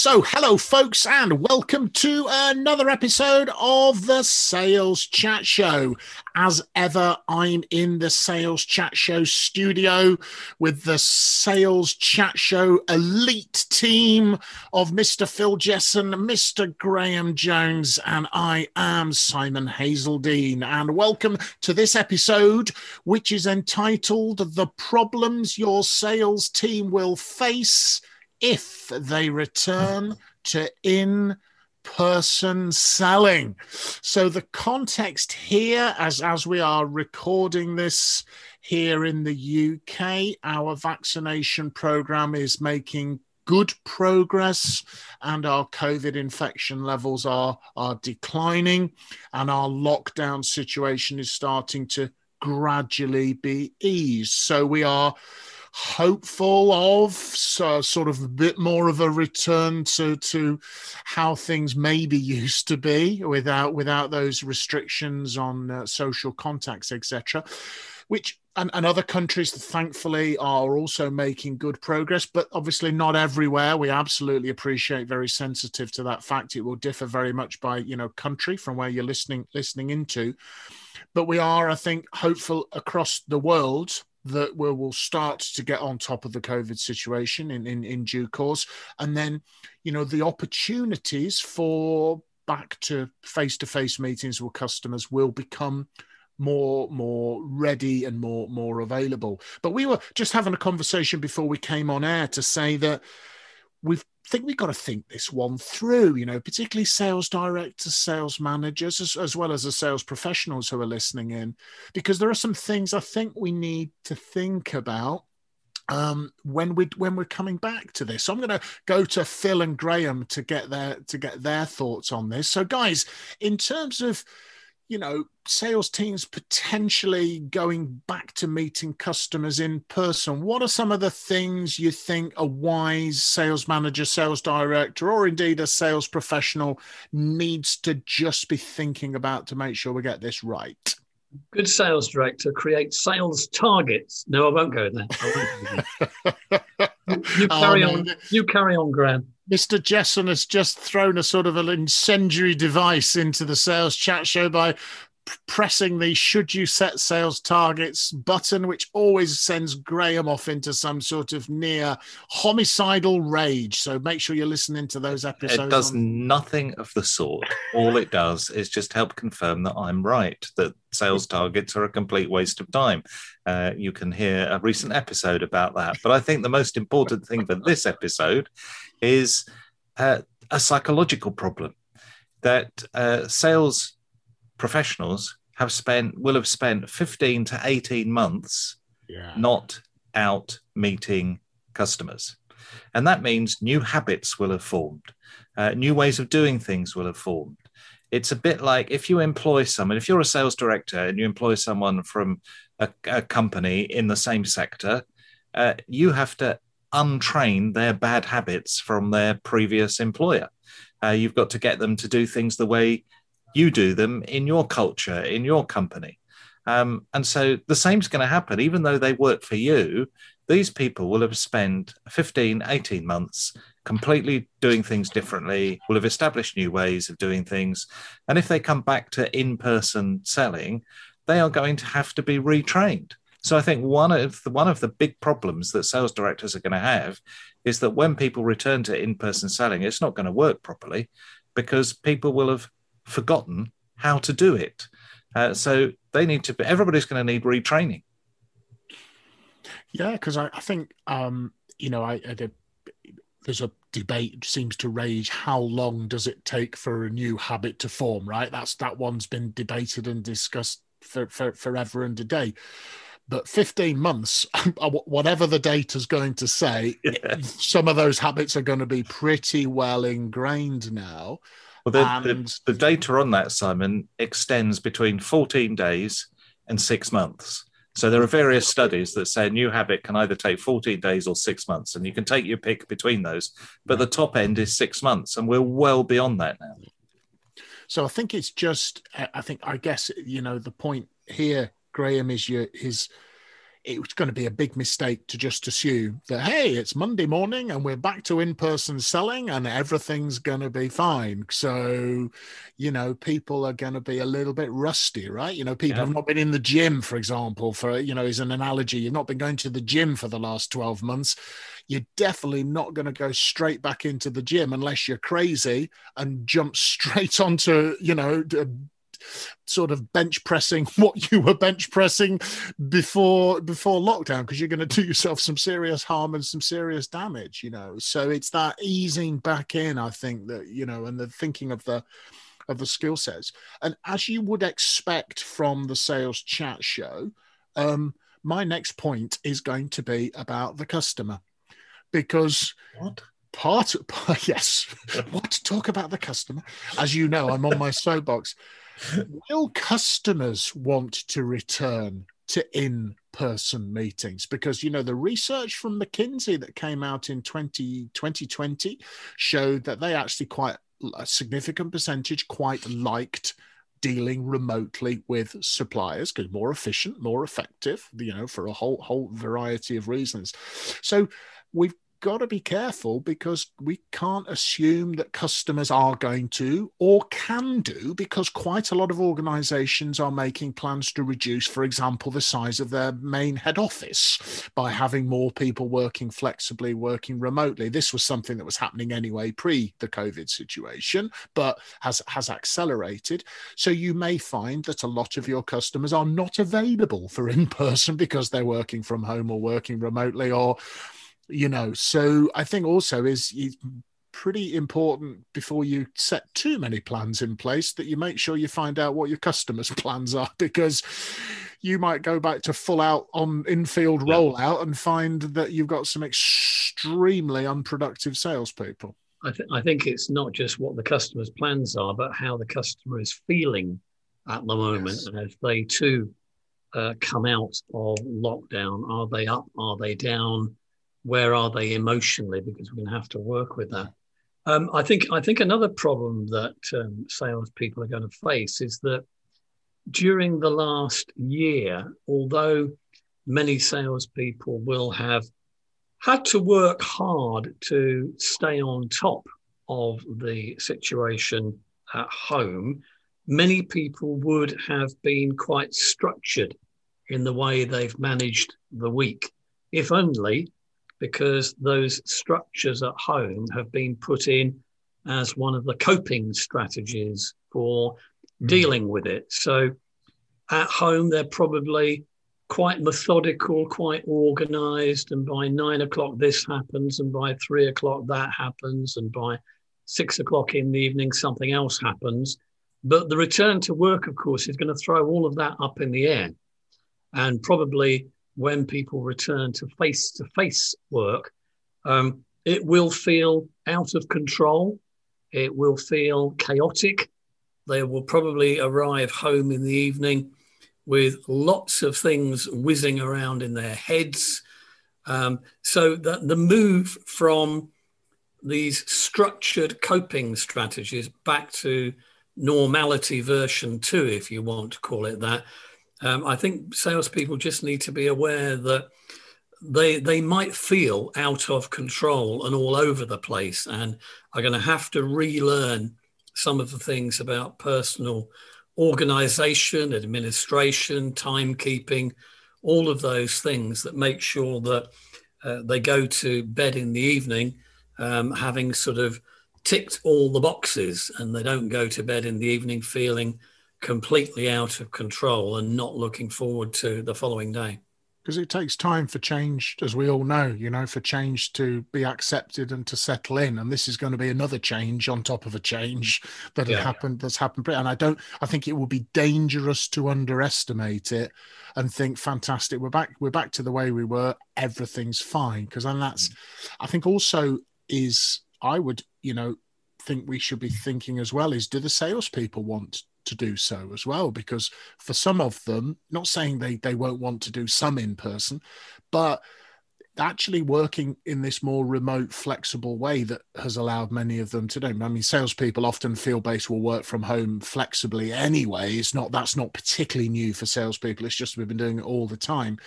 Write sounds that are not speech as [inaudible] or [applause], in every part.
So, hello, folks, and welcome to another episode of the Sales Chat Show. As ever, I'm in the Sales Chat Show studio with the Sales Chat Show elite team of Mr. Phil Jesson, Mr. Graham Jones, and I am Simon Hazeldine. And welcome to this episode, which is entitled The Problems Your Sales Team Will Face if they return to in person selling. So the context here, as as we are recording this here in the UK, our vaccination program is making good progress and our COVID infection levels are, are declining and our lockdown situation is starting to gradually be eased. So we are hopeful of so, sort of a bit more of a return to to how things maybe used to be without without those restrictions on uh, social contacts etc which and, and other countries thankfully are also making good progress but obviously not everywhere. We absolutely appreciate very sensitive to that fact. It will differ very much by you know country from where you're listening listening into. But we are i think hopeful across the world that we will start to get on top of the COVID situation in, in, in due course. And then, you know, the opportunities for back to face to face meetings with customers will become more more ready and more more available but we were just having a conversation before we came on air to say that we've think we've got to think this one through, you know, particularly sales directors, sales managers, as, as, well as the sales professionals who are listening in, because there are some things I think we need to think about um, when we when we're coming back to this. So I'm going to go to Phil and Graham to get their to get their thoughts on this. So guys, in terms of you know, sales teams potentially going back to meeting customers in person, what are some of the things you think a wise sales manager, sales director, or indeed a sales professional needs to just be thinking about to make sure we get this right? Good sales director creates sales targets. No, I won't go in there. [laughs] you, oh, carry oh, on. You carry on, Graham. Mr. Jesson has just thrown a sort of an incendiary device into the sales chat show by pressing the should you set sales targets button, which always sends Graham off into some sort of near homicidal rage. So make sure you're listening to those episodes. It does on... nothing of the sort. All it does is just help confirm that I'm right, that sales [laughs] targets are a complete waste of time. Uh, you can hear a recent episode about that. But I think the most important thing for this episode is uh, a psychological problem that uh, sales professionals have spent will have spent 15 to 18 months yeah. not out meeting customers. And that means new habits will have formed uh, new ways of doing things will have formed. It's a bit like if you employ someone if you're a sales director and you employ someone from a, a company in the same sector uh, you have to untrain their bad habits from their previous employer. Uh, you've got to get them to do things the way you do them in your culture, in your company. Um, and so the same is going to happen, even though they work for you. These people will have spent 15, 18 months completely doing things differently, will have established new ways of doing things. And if they come back to in person selling, they are going to have to be retrained. So I think one of the one of the big problems that sales directors are going to have is that when people return to in-person selling, it's not going to work properly because people will have forgotten how to do it. Uh, so they need to. Everybody's going to need retraining. Yeah, because I, I, think um, you know, I, I did, there's a debate seems to rage. How long does it take for a new habit to form? Right, that's that one's been debated and discussed for, for forever and a day. But 15 months, [laughs] whatever the data's going to say, yeah. [laughs] some of those habits are going to be pretty well ingrained now. Well, the, and... the, um, the data on that, Simon, extends between 14 days and six months. So there are various studies that say a new habit can either take 14 days or six months, and you can take your pick between those. But the top end is six months, and we're well beyond that now. So I think it's just, I think, I guess, you know, the point here, Graham, is your is it's going to be a big mistake to just assume that hey it's monday morning and we're back to in-person selling and everything's going to be fine. So you know people are going to be a little bit rusty right? You know people yeah. have not been in the gym for example for you know is an analogy. You've not been going to the gym for the last 12 months. You're definitely not going to go straight back into the gym unless you're crazy and jump [laughs] straight onto you know sort of bench pressing [laughs] what you were bench pressing before before lockdown because you're going to do yourself some serious harm and some serious damage you know? So it's that easing back in i think that you know and the thinking of the of the skill sets. And as you would expect from the sales chat show um my next point is going to be about the customer. Because what? part [laughs] yes [laughs] what talk about the customer? As you know i'm on my soapbox Will customers want to return to in person meetings? Because, you know, the research from McKinsey that came out in 20, 2020 showed that they actually quite a significant percentage quite liked dealing remotely with suppliers because more efficient, more effective, you know, for a whole whole variety of reasons. So we've got to be careful because we can't assume that customers are going to or can do because quite a lot of organizations are making plans to reduce for example the size of their main head office by having more people working flexibly working remotely. This was something that was happening anyway pre the covid situation but has has accelerated. So you may find that a lot of your customers are not available for in person [laughs] because they're working from home or working remotely or you know so i think also is it's pretty important before you set too many plans in place that you make sure you find out what your customers [laughs] plans are because you might go back to full out on infield yeah. rollout and find that you've got some extremely unproductive salespeople I, th- I think it's not just what the customer's plans are but how the customer is feeling at the moment yes. and if they too uh, come out of lockdown are they up are they down where are they emotionally because we're going to have to work with that. Um, I think I think another problem that um, salespeople are going to face is that during the last year, although many salespeople will have had to work hard to stay on top of the situation at home, many people would have been quite structured in the way they've managed the week, if only because those structures at home have been put in as one of the coping strategies for mm. dealing with it. So at home, they're probably quite methodical, quite organized. And by nine o'clock, this happens. And by three o'clock, that happens. And by six o'clock in the evening, something else happens. But the return to work, of course, is going to throw all of that up in the air. And probably when people return to face to face work, um, it will feel out of control. It will feel chaotic. They will probably arrive home in the evening with lots of things whizzing around in their heads. Um, so that the move from these structured coping strategies back to normality version two, if you want to call it that, um, I think salespeople just need to be aware that they they might feel out of control and all over the place, and are going to have to relearn some of the things about personal organization, administration, timekeeping, all of those things that make sure that uh, they go to bed in the evening um, having sort of ticked all the boxes and they don't go to bed in the evening feeling completely out of control and not looking forward to the following day. Because it takes time for change, as we all know, you know, for change to be accepted and to settle in. And this is going to be another change on top of a change that yeah. had happened, that's happened. And I don't, I think it will be dangerous to underestimate it and think, fantastic, we're back, we're back to the way we were, everything's fine. Because then that's, mm. I think also is, I would, you know, think we should be thinking as well is do the salespeople want to do so as well? Because for some of them, not saying they, they won't want to do some in person, but actually working in this more remote, flexible way that has allowed many of them to do. I mean, salespeople often field based will work from home flexibly anyway. It's not that's not particularly new for salespeople. It's just we've been doing it all the time.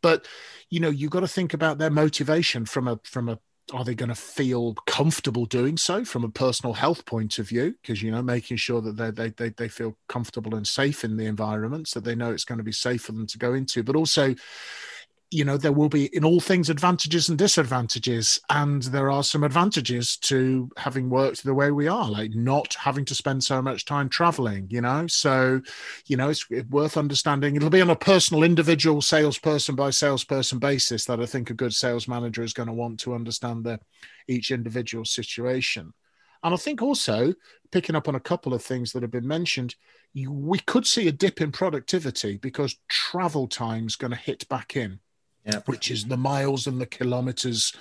But you know, you've got to think about their motivation from a from a are they going to feel comfortable doing so from a personal health point of view? Because you know making sure that they, they they feel comfortable and safe in the environments that they know it's going to be safe for them to go into but also you know there will be in all things advantages and disadvantages. And there are some advantages to having worked the way we are like not having to spend so much time traveling you know? So you know it's worth understanding. It'll be on a personal individual salesperson by salesperson basis that i think a good sales manager is going to want to understand the each individual situation. And i think also picking up on a couple of things that have been mentioned you, we could see a dip in productivity because travel time is going to hit back in yeah. which is the miles and the kilometers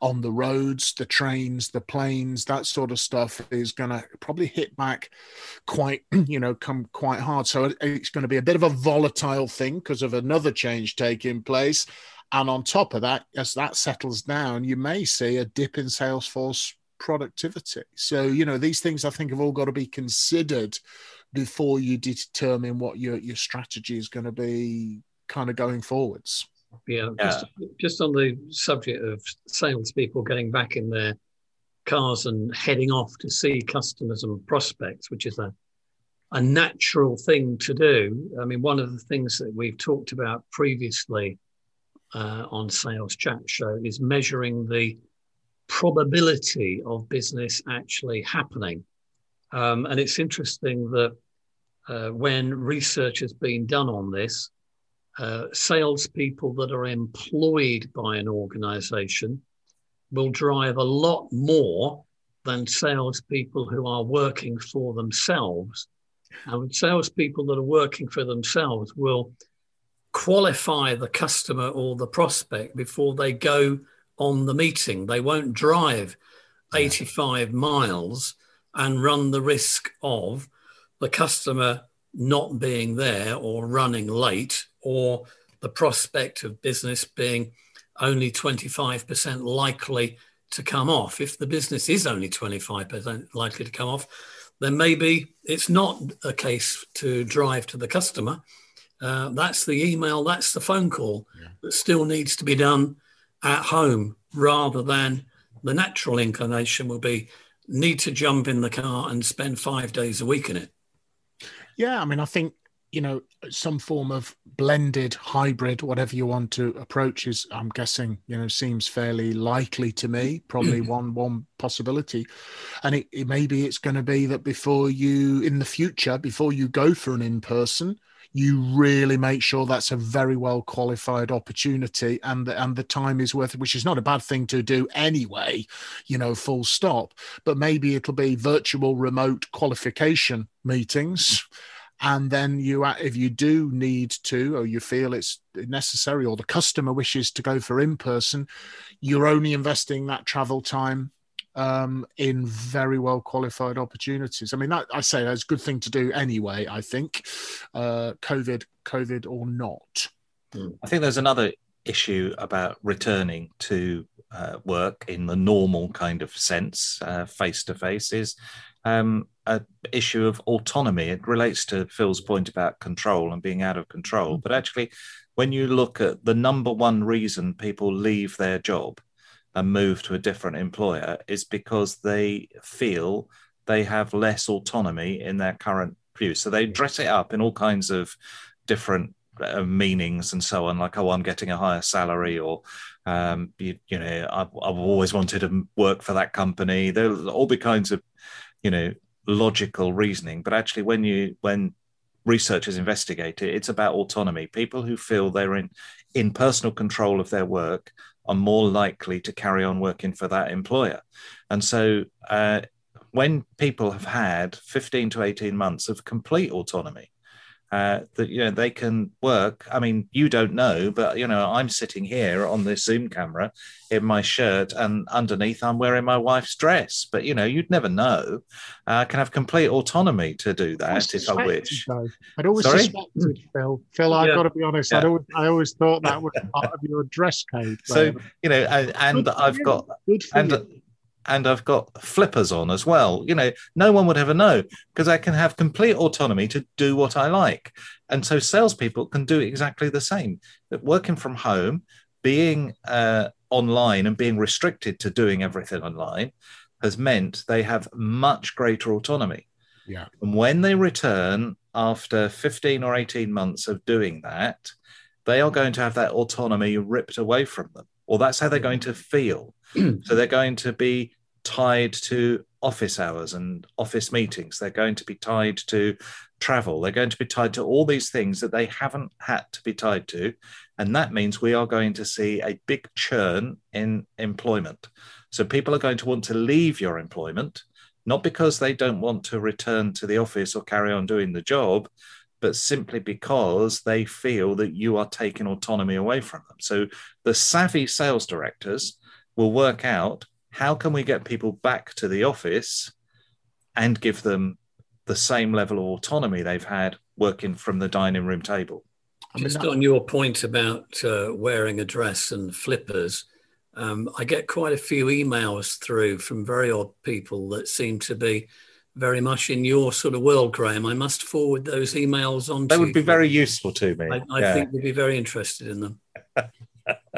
on the roads, the trains, the planes, that sort of stuff is going to probably hit back quite, [clears throat] you know, come quite hard. So it's going to be a bit of a volatile thing because of another change taking place. And on top of that, as that settles down, you may see a dip in Salesforce productivity. So, you know, these things I think have all got to be considered before you determine what your, your strategy is going to be kind of going forwards. Yeah, yeah. Just, just on the subject of salespeople getting back in their cars and heading off to see customers and prospects, which is a a natural thing to do. I mean, one of the things that we've talked about previously uh, on Sales Chat Show is measuring the probability of business actually happening. Um, and it's interesting that uh, when research has been done on this, uh, salespeople that are employed by an organization will drive a lot more than salespeople who are working for themselves. And salespeople that are working for themselves will qualify the customer or the prospect before they go on the meeting. They won't drive 85 miles and run the risk of the customer not being there or running late or the prospect of business being only 25% likely to come off. If the business is only 25% likely to come off, then maybe it's not a case to drive to the customer. Uh, that's the email, that's the phone call yeah. that still needs to be done at home rather than the natural inclination will be need to jump in the car and spend five days a week in it. Yeah, I mean, I think you know some form of blended hybrid whatever you want to approach is i'm guessing you know seems fairly likely to me mm-hmm. probably one one possibility. And it, it maybe it's going to be that before you in the future before you go for an in-person you really make sure that's a very well qualified opportunity and the, and the time is worth it which is not a bad thing to do anyway you know full stop. But maybe it'll be virtual remote qualification meetings and then you if you do need to or you feel it's necessary or the customer wishes to go for in person you're only investing that travel time um, in very well qualified opportunities. I mean that, i say that's a good thing to do anyway i think uh, covid covid or not. I think there's another issue about returning to uh, work in the normal kind of sense face to face is um, a issue of autonomy. It relates to Phil's point about control and being out of control. But actually, when you look at the number one reason people leave their job and move to a different employer is because they feel they have less autonomy in their current view. So they dress it up in all kinds of different uh, meanings and so on, like, oh, I'm getting a higher salary, or um, you, you know, I've, I've always wanted to work for that company. There'll all be kinds of you know logical reasoning but actually when you when researchers investigate it it's about autonomy. People who feel they're in in personal control of their work are more likely to carry on working for that employer. And so uh, when people have had 15 to 18 months of complete autonomy uh, that you know they can work. I mean, you don't know, but you know, I'm sitting here on this Zoom camera in my shirt, and underneath I'm wearing my wife's dress. But you know, you'd never know. Uh, I can have complete autonomy to do that if I wish. Though. I'd always Sorry? suspected, Phil. Phil, I've got to be honest. Yeah. I'd always, I always thought that was [laughs] part of your dress code. So you know, and, and I've got and. You and I've got flippers on as well. You know, no one would ever know because I can have complete autonomy to do what I like. And so salespeople can do exactly the same. But working from home, being uh, online and being restricted to doing everything online has meant they have much greater autonomy. Yeah. And when they return after 15 or 18 months of doing that, they are going to have that autonomy ripped away from them, or that's how they're going to feel. So they're going to be tied to office hours and office meetings. They're going to be tied to travel. They're going to be tied to all these things that they haven't had to be tied to. And that means we are going to see a big churn in employment. So people are going to want to leave your employment, not because they don't want to return to the office or carry on doing the job, but simply because they feel that you are taking autonomy away from them. So the savvy sales directors will work out how can we get people back to the office and give them the same level of autonomy they've had working from the dining room table? Just on your point about uh, wearing a dress and flippers, um, I get quite a few emails through from very odd people that seem to be very much in your sort of world, Graham. I must forward those emails on. They would be very useful to me. I, I yeah. think we'd be very interested in them. [laughs]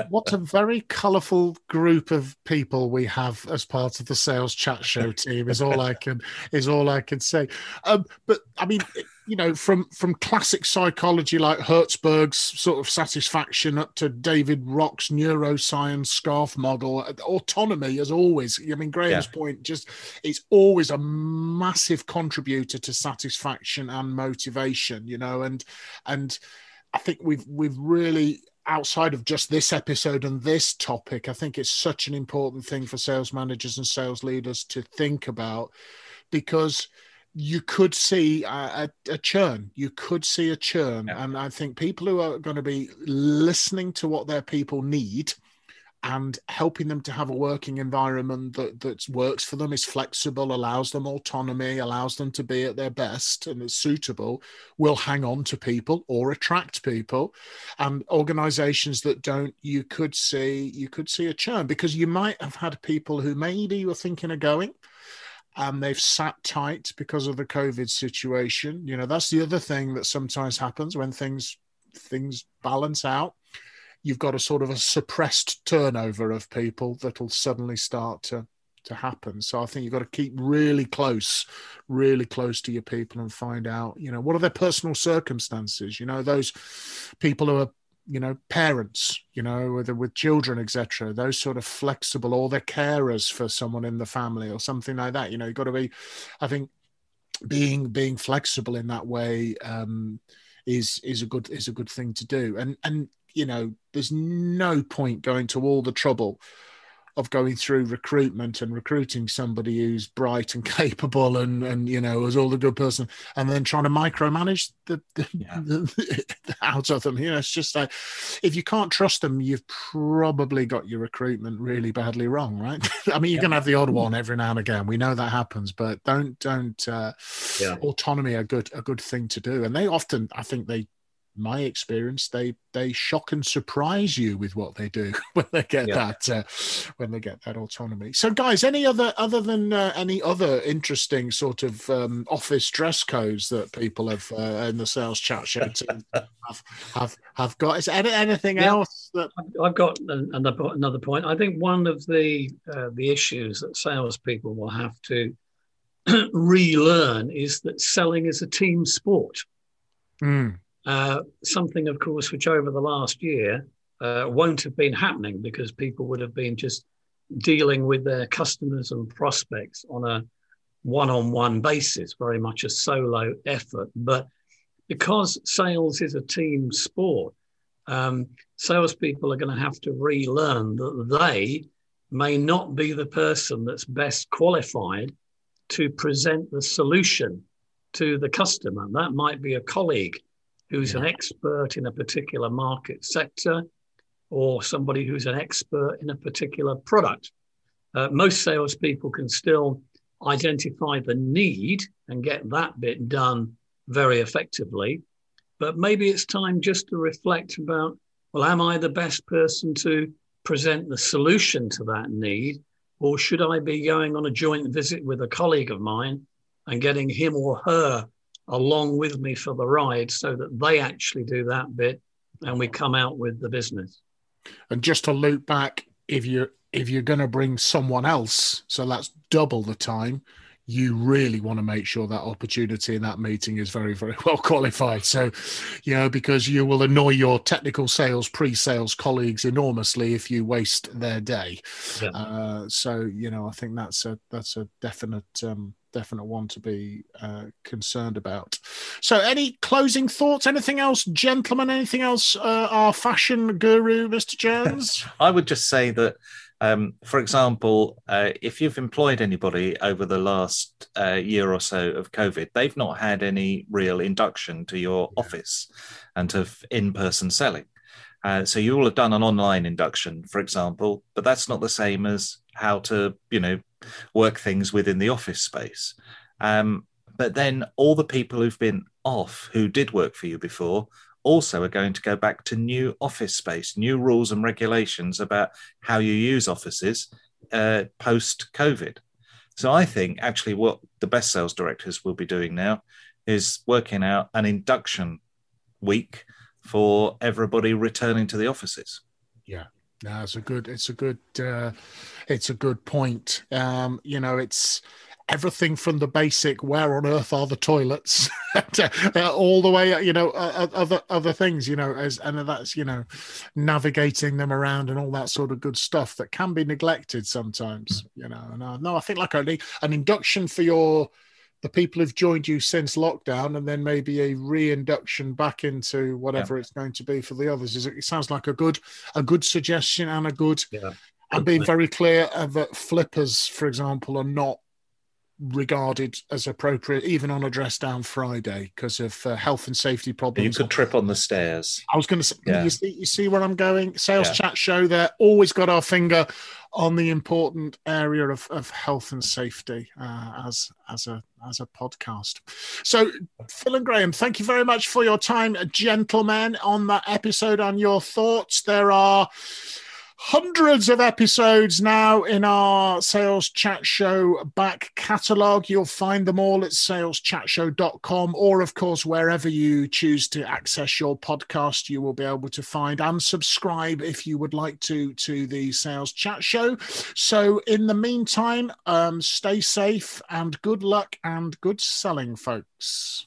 what a very colourful group of people we have as part of the sales chat show [laughs] team is all I can is all I can say. Um, but I mean, you know, from from classic psychology like Herzberg's sort of satisfaction up to David Rock's neuroscience scarf model, autonomy as always. I mean, Graham's yeah. point just it's always a massive contributor to satisfaction and motivation. You know, and and I think we've we've really outside of just this episode and this topic, I think it's such an important thing for sales managers and sales leaders to think about because you could see a, a, a churn. You could see a churn. Yeah. And I think people who are going to be listening to what their people need and helping them to have a working environment that that works for them is flexible allows them autonomy allows them to be at their best and is suitable will hang on to people or attract people. And organizations that don't you could see you could see a churn because you might have had people who maybe you were thinking of going and they've sat tight because of the covid situation. You know that's the other thing that sometimes happens when things things balance out you've got a sort of a suppressed turnover of people that'll suddenly start to to happen. So I think you've got to keep really close, really close to your people and find out, you know, what are their personal circumstances? You know, those people who are, you know, parents, you know, with with children, etc. Those sort of flexible, or they're carers for someone in the family or something like that. You know, you've got to be, I think, being being flexible in that way um, is is a good is a good thing to do. And and you know, there's no point going to all the trouble of going through recruitment and recruiting somebody who's bright and [laughs] capable and and you know is all the good person and then trying to micromanage the, the, yeah. the, the, [laughs] out of them you know it's just like if you can't trust them you've probably got your recruitment really badly wrong right [laughs] i mean you're yeah. gonna have the odd one every now and again we know that happens but don't don't uh, yeah. autonomy a good a good thing to do and they often i think they my experience, they they shock and surprise you with what they do [laughs] when they get yeah. that uh, when they get that autonomy. So, guys, any other other than uh, any other interesting sort of um, office dress codes that people have uh, in the sales chat show [laughs] have, have have got? Is there anything yeah. else that I've got another another point? I think one of the uh, the issues that salespeople will have to [clears throat] relearn is that selling is a team sport. Mm. Uh, something, of course, which over the last year uh, won't have been happening because people would have been just dealing with their customers and prospects on a one on one basis, very much a solo effort. But because sales is a team sport, um, salespeople are going to have to relearn that they may not be the person that's best qualified to present the solution to the customer. That might be a colleague who's Yeah. an expert in a particular market sector or somebody who's an expert in a particular product. Uh, most salespeople can still identify the need and get that bit done very effectively. But maybe it's time just to reflect about well, am I the best person to present the solution to that need? Or should I be going on a joint visit with a colleague of mine and getting him or her along with me for the ride so that they actually do that bit and we come out with the business? And just to loop back, if you're if you're going to bring someone else, so that's double the time, you really want to make sure that opportunity in that meeting is very, very [laughs] well qualified. So, you know, because you will annoy your technical sales, pre-sales colleagues enormously if you waste their day. Yeah. Uh, so, you know, I think that's a that's a definite um, definite one to be uh, concerned about. So, any closing thoughts? Anything else, gentlemen? Anything else? Uh, our fashion guru, Mr. Jones. [laughs] I would just say that, um, for example, uh, if you've employed anybody over the last uh, year or so of COVID, they've not had any real induction to your Yeah. office and to in person selling. Uh, so you will have done an online induction, for example, but that's not the same as how to, you know, work things within the office space. Um, but then all the people who've been off who did work for you before also are going to go back to new office space, new rules and regulations about how you use offices uh, post COVID. So I think actually what the best sales directors will be doing now is working out an induction week for everybody returning to the offices. No, it's a good. It's a good. Uh, it's a good point. Um, you know, it's everything from the basic "Where on earth are the toilets?" [laughs] to, uh, all the way, you know, uh, other other things. You know, as and that's you know, navigating them around and all that sort of good stuff that can be neglected sometimes. You know, and uh, no, I think like only an induction for your the people who've joined you since lockdown, and then maybe a reinduction back into whatever it's going to be for the others. Is it, it sounds like a good a good suggestion and a good Yeah. and being very clear uh, that flippers, for example, are not regarded as appropriate even on a dress down Friday because of uh, health and safety problems. You could trip on the stairs. I was going to say, Yeah. you see, you see where I'm going. Sales Yeah. chat show. There, always got our finger on the important area of, of health and safety uh, as as a as a podcast. So, Phil and Graham, thank you very much for your time, gentlemen, on that episode. and your thoughts, there are hundreds of episodes now in our sales chat show back catalogue you'll find them all at saleschatshow.com or of course wherever you choose to access your podcast you will be able to find and subscribe if you would like to to the sales chat show. So in the meantime um stay safe and good luck and good selling folks